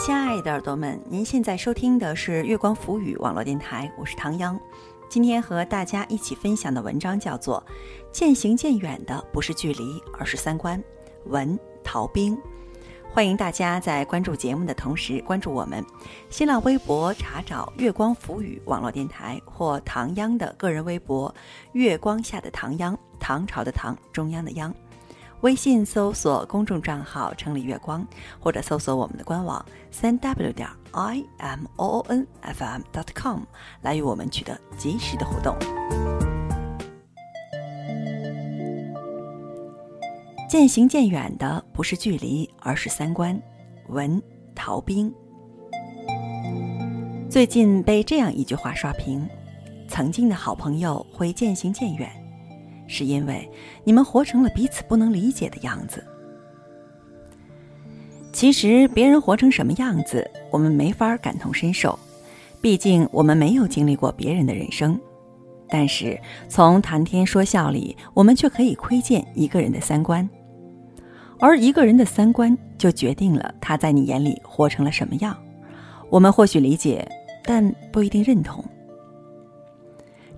亲爱的耳朵们，您现在收听的是月光浮语网络电台，我是唐央。今天和大家一起分享的文章叫做《渐行渐远的不是距离，而是三观》，文陶兵。欢迎大家在关注节目的同时关注我们新浪微博，查找“月光浮语网络电台”或唐央的个人微博“月光下的唐央”，唐朝的唐，中央的央。微信搜索公众账号“城里月光”，或者搜索我们的官网三 w 点 i m o o n f m dot com 来与我们取得及时的互动。渐行渐远的不是距离，而是三观。文逃兵最近被这样一句话刷屏：曾经的好朋友会渐行渐远，是因为你们活成了彼此不能理解的样子。其实别人活成什么样子，我们没法感同身受，毕竟我们没有经历过别人的人生。但是从谈天说笑里，我们却可以窥见一个人的三观。而一个人的三观，就决定了他在你眼里活成了什么样。我们或许理解，但不一定认同。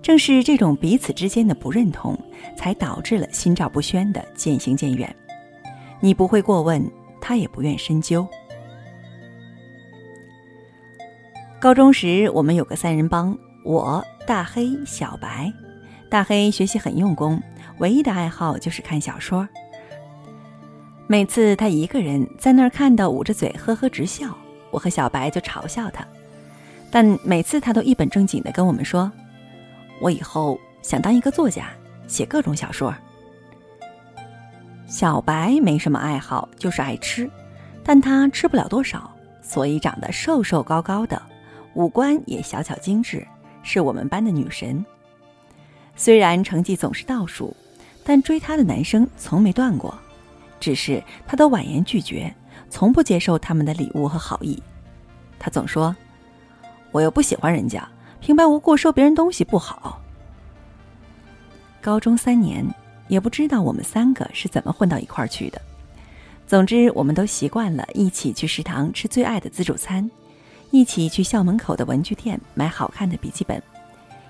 正是这种彼此之间的不认同，才导致了心照不宣的渐行渐远。你不会过问，他也不愿深究。高中时，我们有个三人帮，我、大黑、小白。大黑学习很用功，唯一的爱好就是看小说。每次他一个人在那儿看到捂着嘴呵呵直笑，我和小白就嘲笑他。但每次他都一本正经地跟我们说：“我以后想当一个作家，写各种小说。”小白没什么爱好，就是爱吃，但他吃不了多少，所以长得瘦瘦高高的，五官也小巧精致，是我们班的女神。虽然成绩总是倒数，但追她的男生从没断过。只是他都婉言拒绝，从不接受他们的礼物和好意。他总说：“我又不喜欢人家，平白无故收别人东西不好。”高中三年，也不知道我们三个是怎么混到一块儿去的。总之，我们都习惯了一起去食堂吃最爱的自助餐，一起去校门口的文具店买好看的笔记本，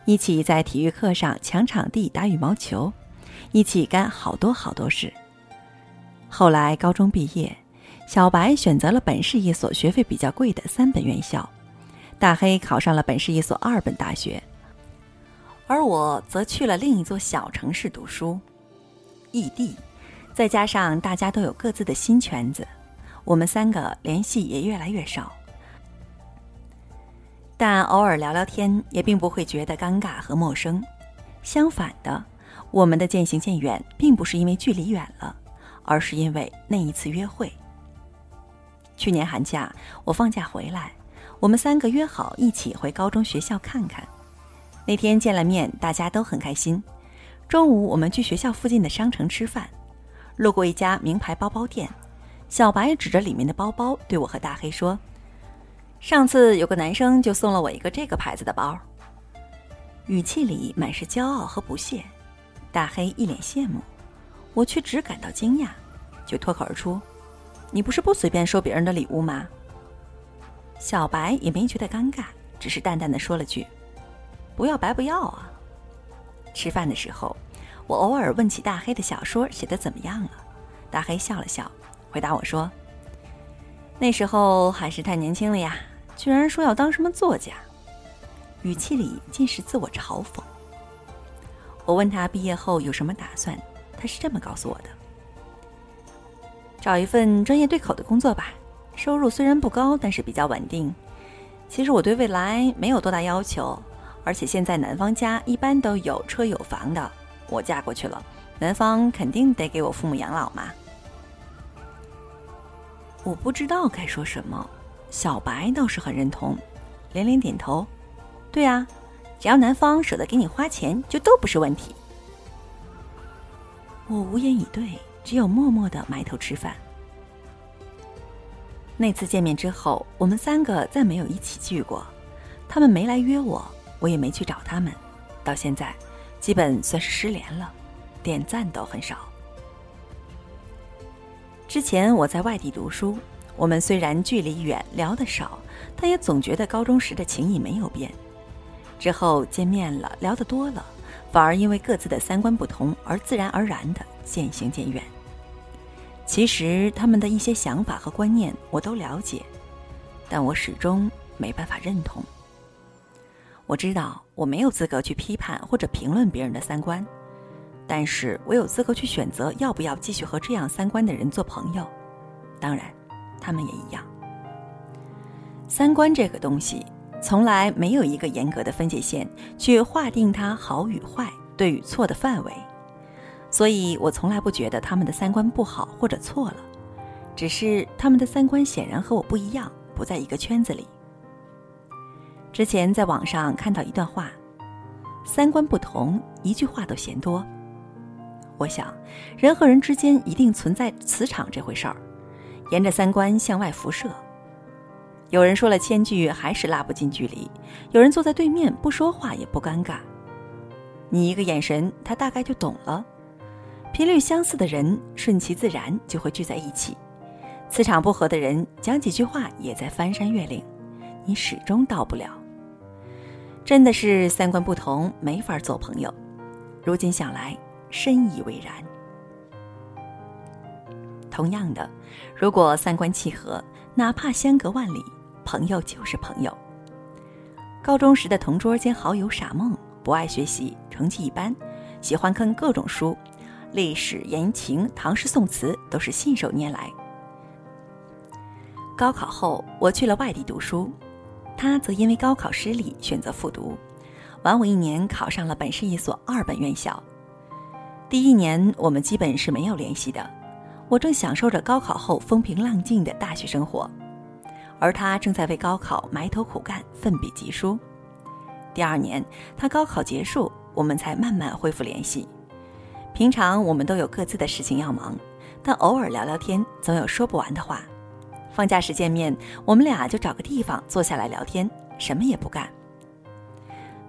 一起在体育课上抢场地打羽毛球，一起干好多好多事。后来高中毕业，小白选择了本市一所学费比较贵的三本院校，大黑考上了本市一所二本大学，而我则去了另一座小城市读书，异地，再加上大家都有各自的新圈子，我们三个联系也越来越少，但偶尔聊聊天也并不会觉得尴尬和陌生，相反的，我们的渐行渐远并不是因为距离远了。而是因为那一次约会。去年寒假我放假回来，我们三个约好一起回高中学校看看。那天见了面，大家都很开心。中午我们去学校附近的商城吃饭，路过一家名牌包包店，小白指着里面的包包对我和大黑说：“上次有个男生就送了我一个这个牌子的包。”语气里满是骄傲和不屑。大黑一脸羡慕。我却只感到惊讶，就脱口而出：“你不是不随便收别人的礼物吗？”小白也没觉得尴尬，只是淡淡的说了句：“不要白不要啊。”吃饭的时候，我偶尔问起大黑的小说写的怎么样了，大黑笑了笑，回答我说：“那时候还是太年轻了呀，居然说要当什么作家。”语气里尽是自我嘲讽。我问他毕业后有什么打算。他是这么告诉我的：找一份专业对口的工作吧，收入虽然不高，但是比较稳定。其实我对未来没有多大要求，而且现在男方家一般都有车有房的，我嫁过去了，男方肯定得给我父母养老嘛。我不知道该说什么，小白倒是很认同，连连点头：“对啊，只要男方舍得给你花钱，就都不是问题。”我无言以对，只有默默的埋头吃饭。那次见面之后，我们三个再没有一起聚过。他们没来约我，我也没去找他们。到现在，基本算是失联了，点赞都很少。之前我在外地读书，我们虽然距离远，聊得少，但也总觉得高中时的情谊没有变。之后见面了，聊得多了，反而因为各自的三观不同而自然而然的渐行渐远。其实他们的一些想法和观念我都了解，但我始终没办法认同。我知道我没有资格去批判或者评论别人的三观，但是我有资格去选择要不要继续和这样三观的人做朋友。当然，他们也一样。三观这个东西，从来没有一个严格的分界线去划定它好与坏、对与错的范围。所以我从来不觉得他们的三观不好或者错了，只是他们的三观显然和我不一样，不在一个圈子里。之前在网上看到一段话：三观不同，一句话都嫌多。我想，人和人之间一定存在磁场这回事儿，沿着三观向外辐射。有人说了千句还是拉不近距离，有人坐在对面不说话也不尴尬，你一个眼神，他大概就懂了。频率相似的人，顺其自然就会聚在一起；磁场不合的人，讲几句话也在翻山越岭，你始终到不了。真的是三观不同，没法做朋友。如今想来，深以为然。同样的，如果三观契合，哪怕相隔万里，朋友就是朋友。高中时的同桌兼好友傻梦，不爱学习，成绩一般，喜欢看各种书。历史、言情、唐诗宋词都是信手拈来。高考后，我去了外地读书，他则因为高考失利选择复读，晚我一年考上了本市一所二本院校。第一年，我们基本是没有联系的。我正享受着高考后风平浪静的大学生活，而他正在为高考埋头苦干，奋笔疾书。第二年，他高考结束，我们才慢慢恢复联系。平常我们都有各自的事情要忙，但偶尔聊聊天，总有说不完的话。放假时见面，我们俩就找个地方坐下来聊天，什么也不干。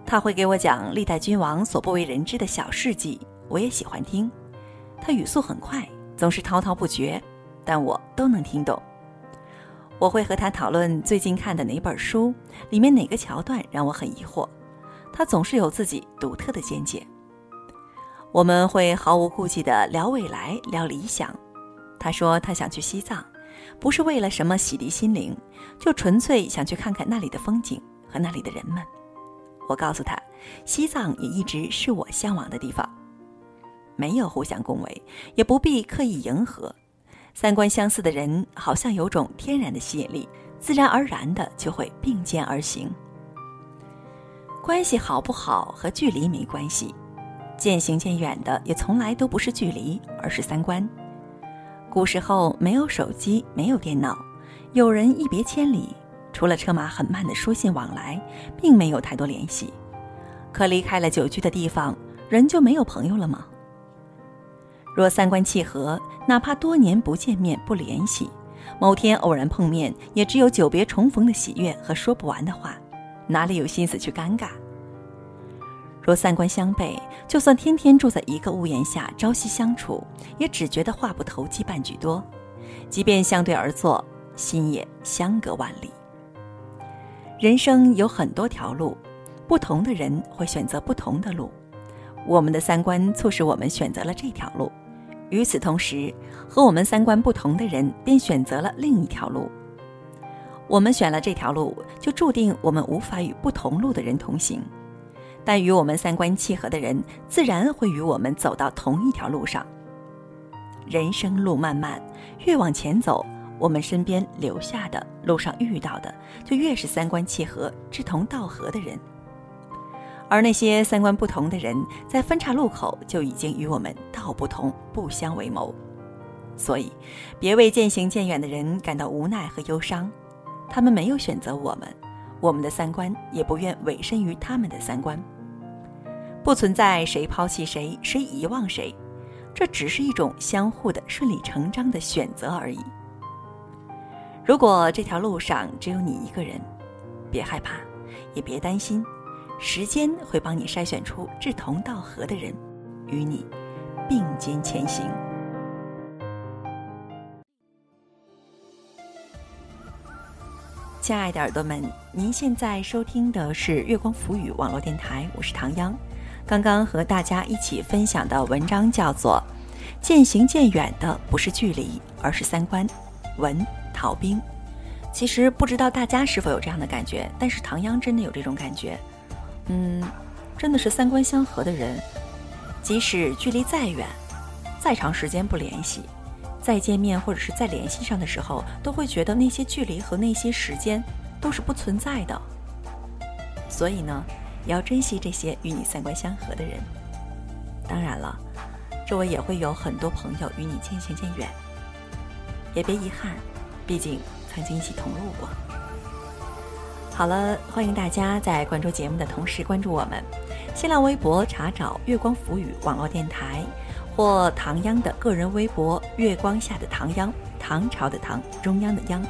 他会给我讲历代君王所不为人知的小事迹，我也喜欢听。他语速很快，总是滔滔不绝，但我都能听懂。我会和他讨论最近看的哪本书，里面哪个桥段让我很疑惑，他总是有自己独特的见解。我们会毫无顾忌地聊未来，聊理想。他说他想去西藏，不是为了什么洗涤心灵，就纯粹想去看看那里的风景和那里的人们。我告诉他，西藏也一直是我向往的地方。没有互相恭维，也不必刻意迎合。三观相似的人，好像有种天然的吸引力，自然而然的就会并肩而行。关系好不好和距离没关系。渐行渐远的也从来都不是距离，而是三观。古时候没有手机，没有电脑，有人一别千里，除了车马很慢的书信往来，并没有太多联系。可离开了久居的地方，人就没有朋友了吗？若三观契合，哪怕多年不见面、不联系，某天偶然碰面，也只有久别重逢的喜悦和说不完的话，哪里有心思去尴尬？若三观相悖，就算天天住在一个屋檐下，朝夕相处，也只觉得话不投机半句多。即便相对而坐，心也相隔万里。人生有很多条路，不同的人会选择不同的路。我们的三观促使我们选择了这条路，与此同时，和我们三观不同的人便选择了另一条路。我们选了这条路，就注定我们无法与不同路的人同行。但与我们三观契合的人，自然会与我们走到同一条路上。人生路漫漫，越往前走，我们身边留下的路上遇到的，就越是三观契合、志同道合的人。而那些三观不同的人，在分岔路口就已经与我们道不同，不相为谋。所以，别为渐行渐远的人感到无奈和忧伤，他们没有选择我们，我们的三观也不愿委身于他们的三观。不存在谁抛弃谁，谁遗忘谁，这只是一种相互的顺理成章的选择而已。如果这条路上只有你一个人，别害怕，也别担心，时间会帮你筛选出志同道合的人，与你并肩前行。亲爱的耳朵们，您现在收听的是月光浮语网络电台，我是唐央。刚刚和大家一起分享的文章叫做《渐行渐远的不是距离，而是三观》，文逃兵。其实不知道大家是否有这样的感觉，但是唐央真的有这种感觉。嗯，真的是三观相合的人，即使距离再远，再长时间不联系。再见面或者是再联系上的时候，都会觉得那些距离和那些时间都是不存在的。所以呢，也要珍惜这些与你三观相合的人。当然了，周围也会有很多朋友与你渐行渐远，也别遗憾，毕竟曾经一起同路过。好了，欢迎大家在关注节目的同时关注我们，新浪微博查找“月光浮语”网络电台。或唐央的个人微博“月光下的唐央”，唐朝的唐，中央的央。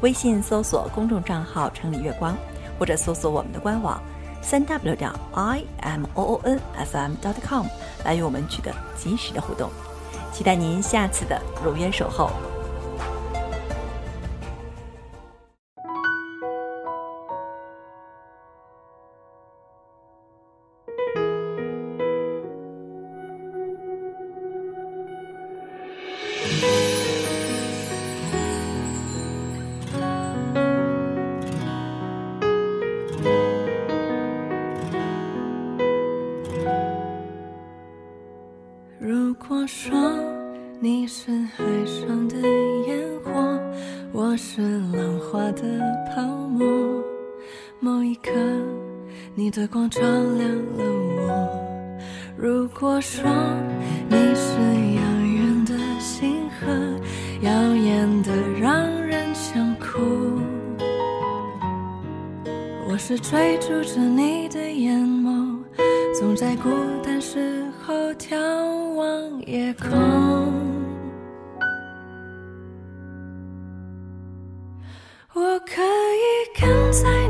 微信搜索公众账号“城里月光”，或者搜索我们的官网“三 w 点 i m o o n f m dot com” 来与我们取得及时的互动。期待您下次的如约守候。你的光照亮了我。如果说你是遥远的星河，耀眼的让人想哭，我是追逐着你的眼眸，总在孤单时候眺望夜空。我可以跟在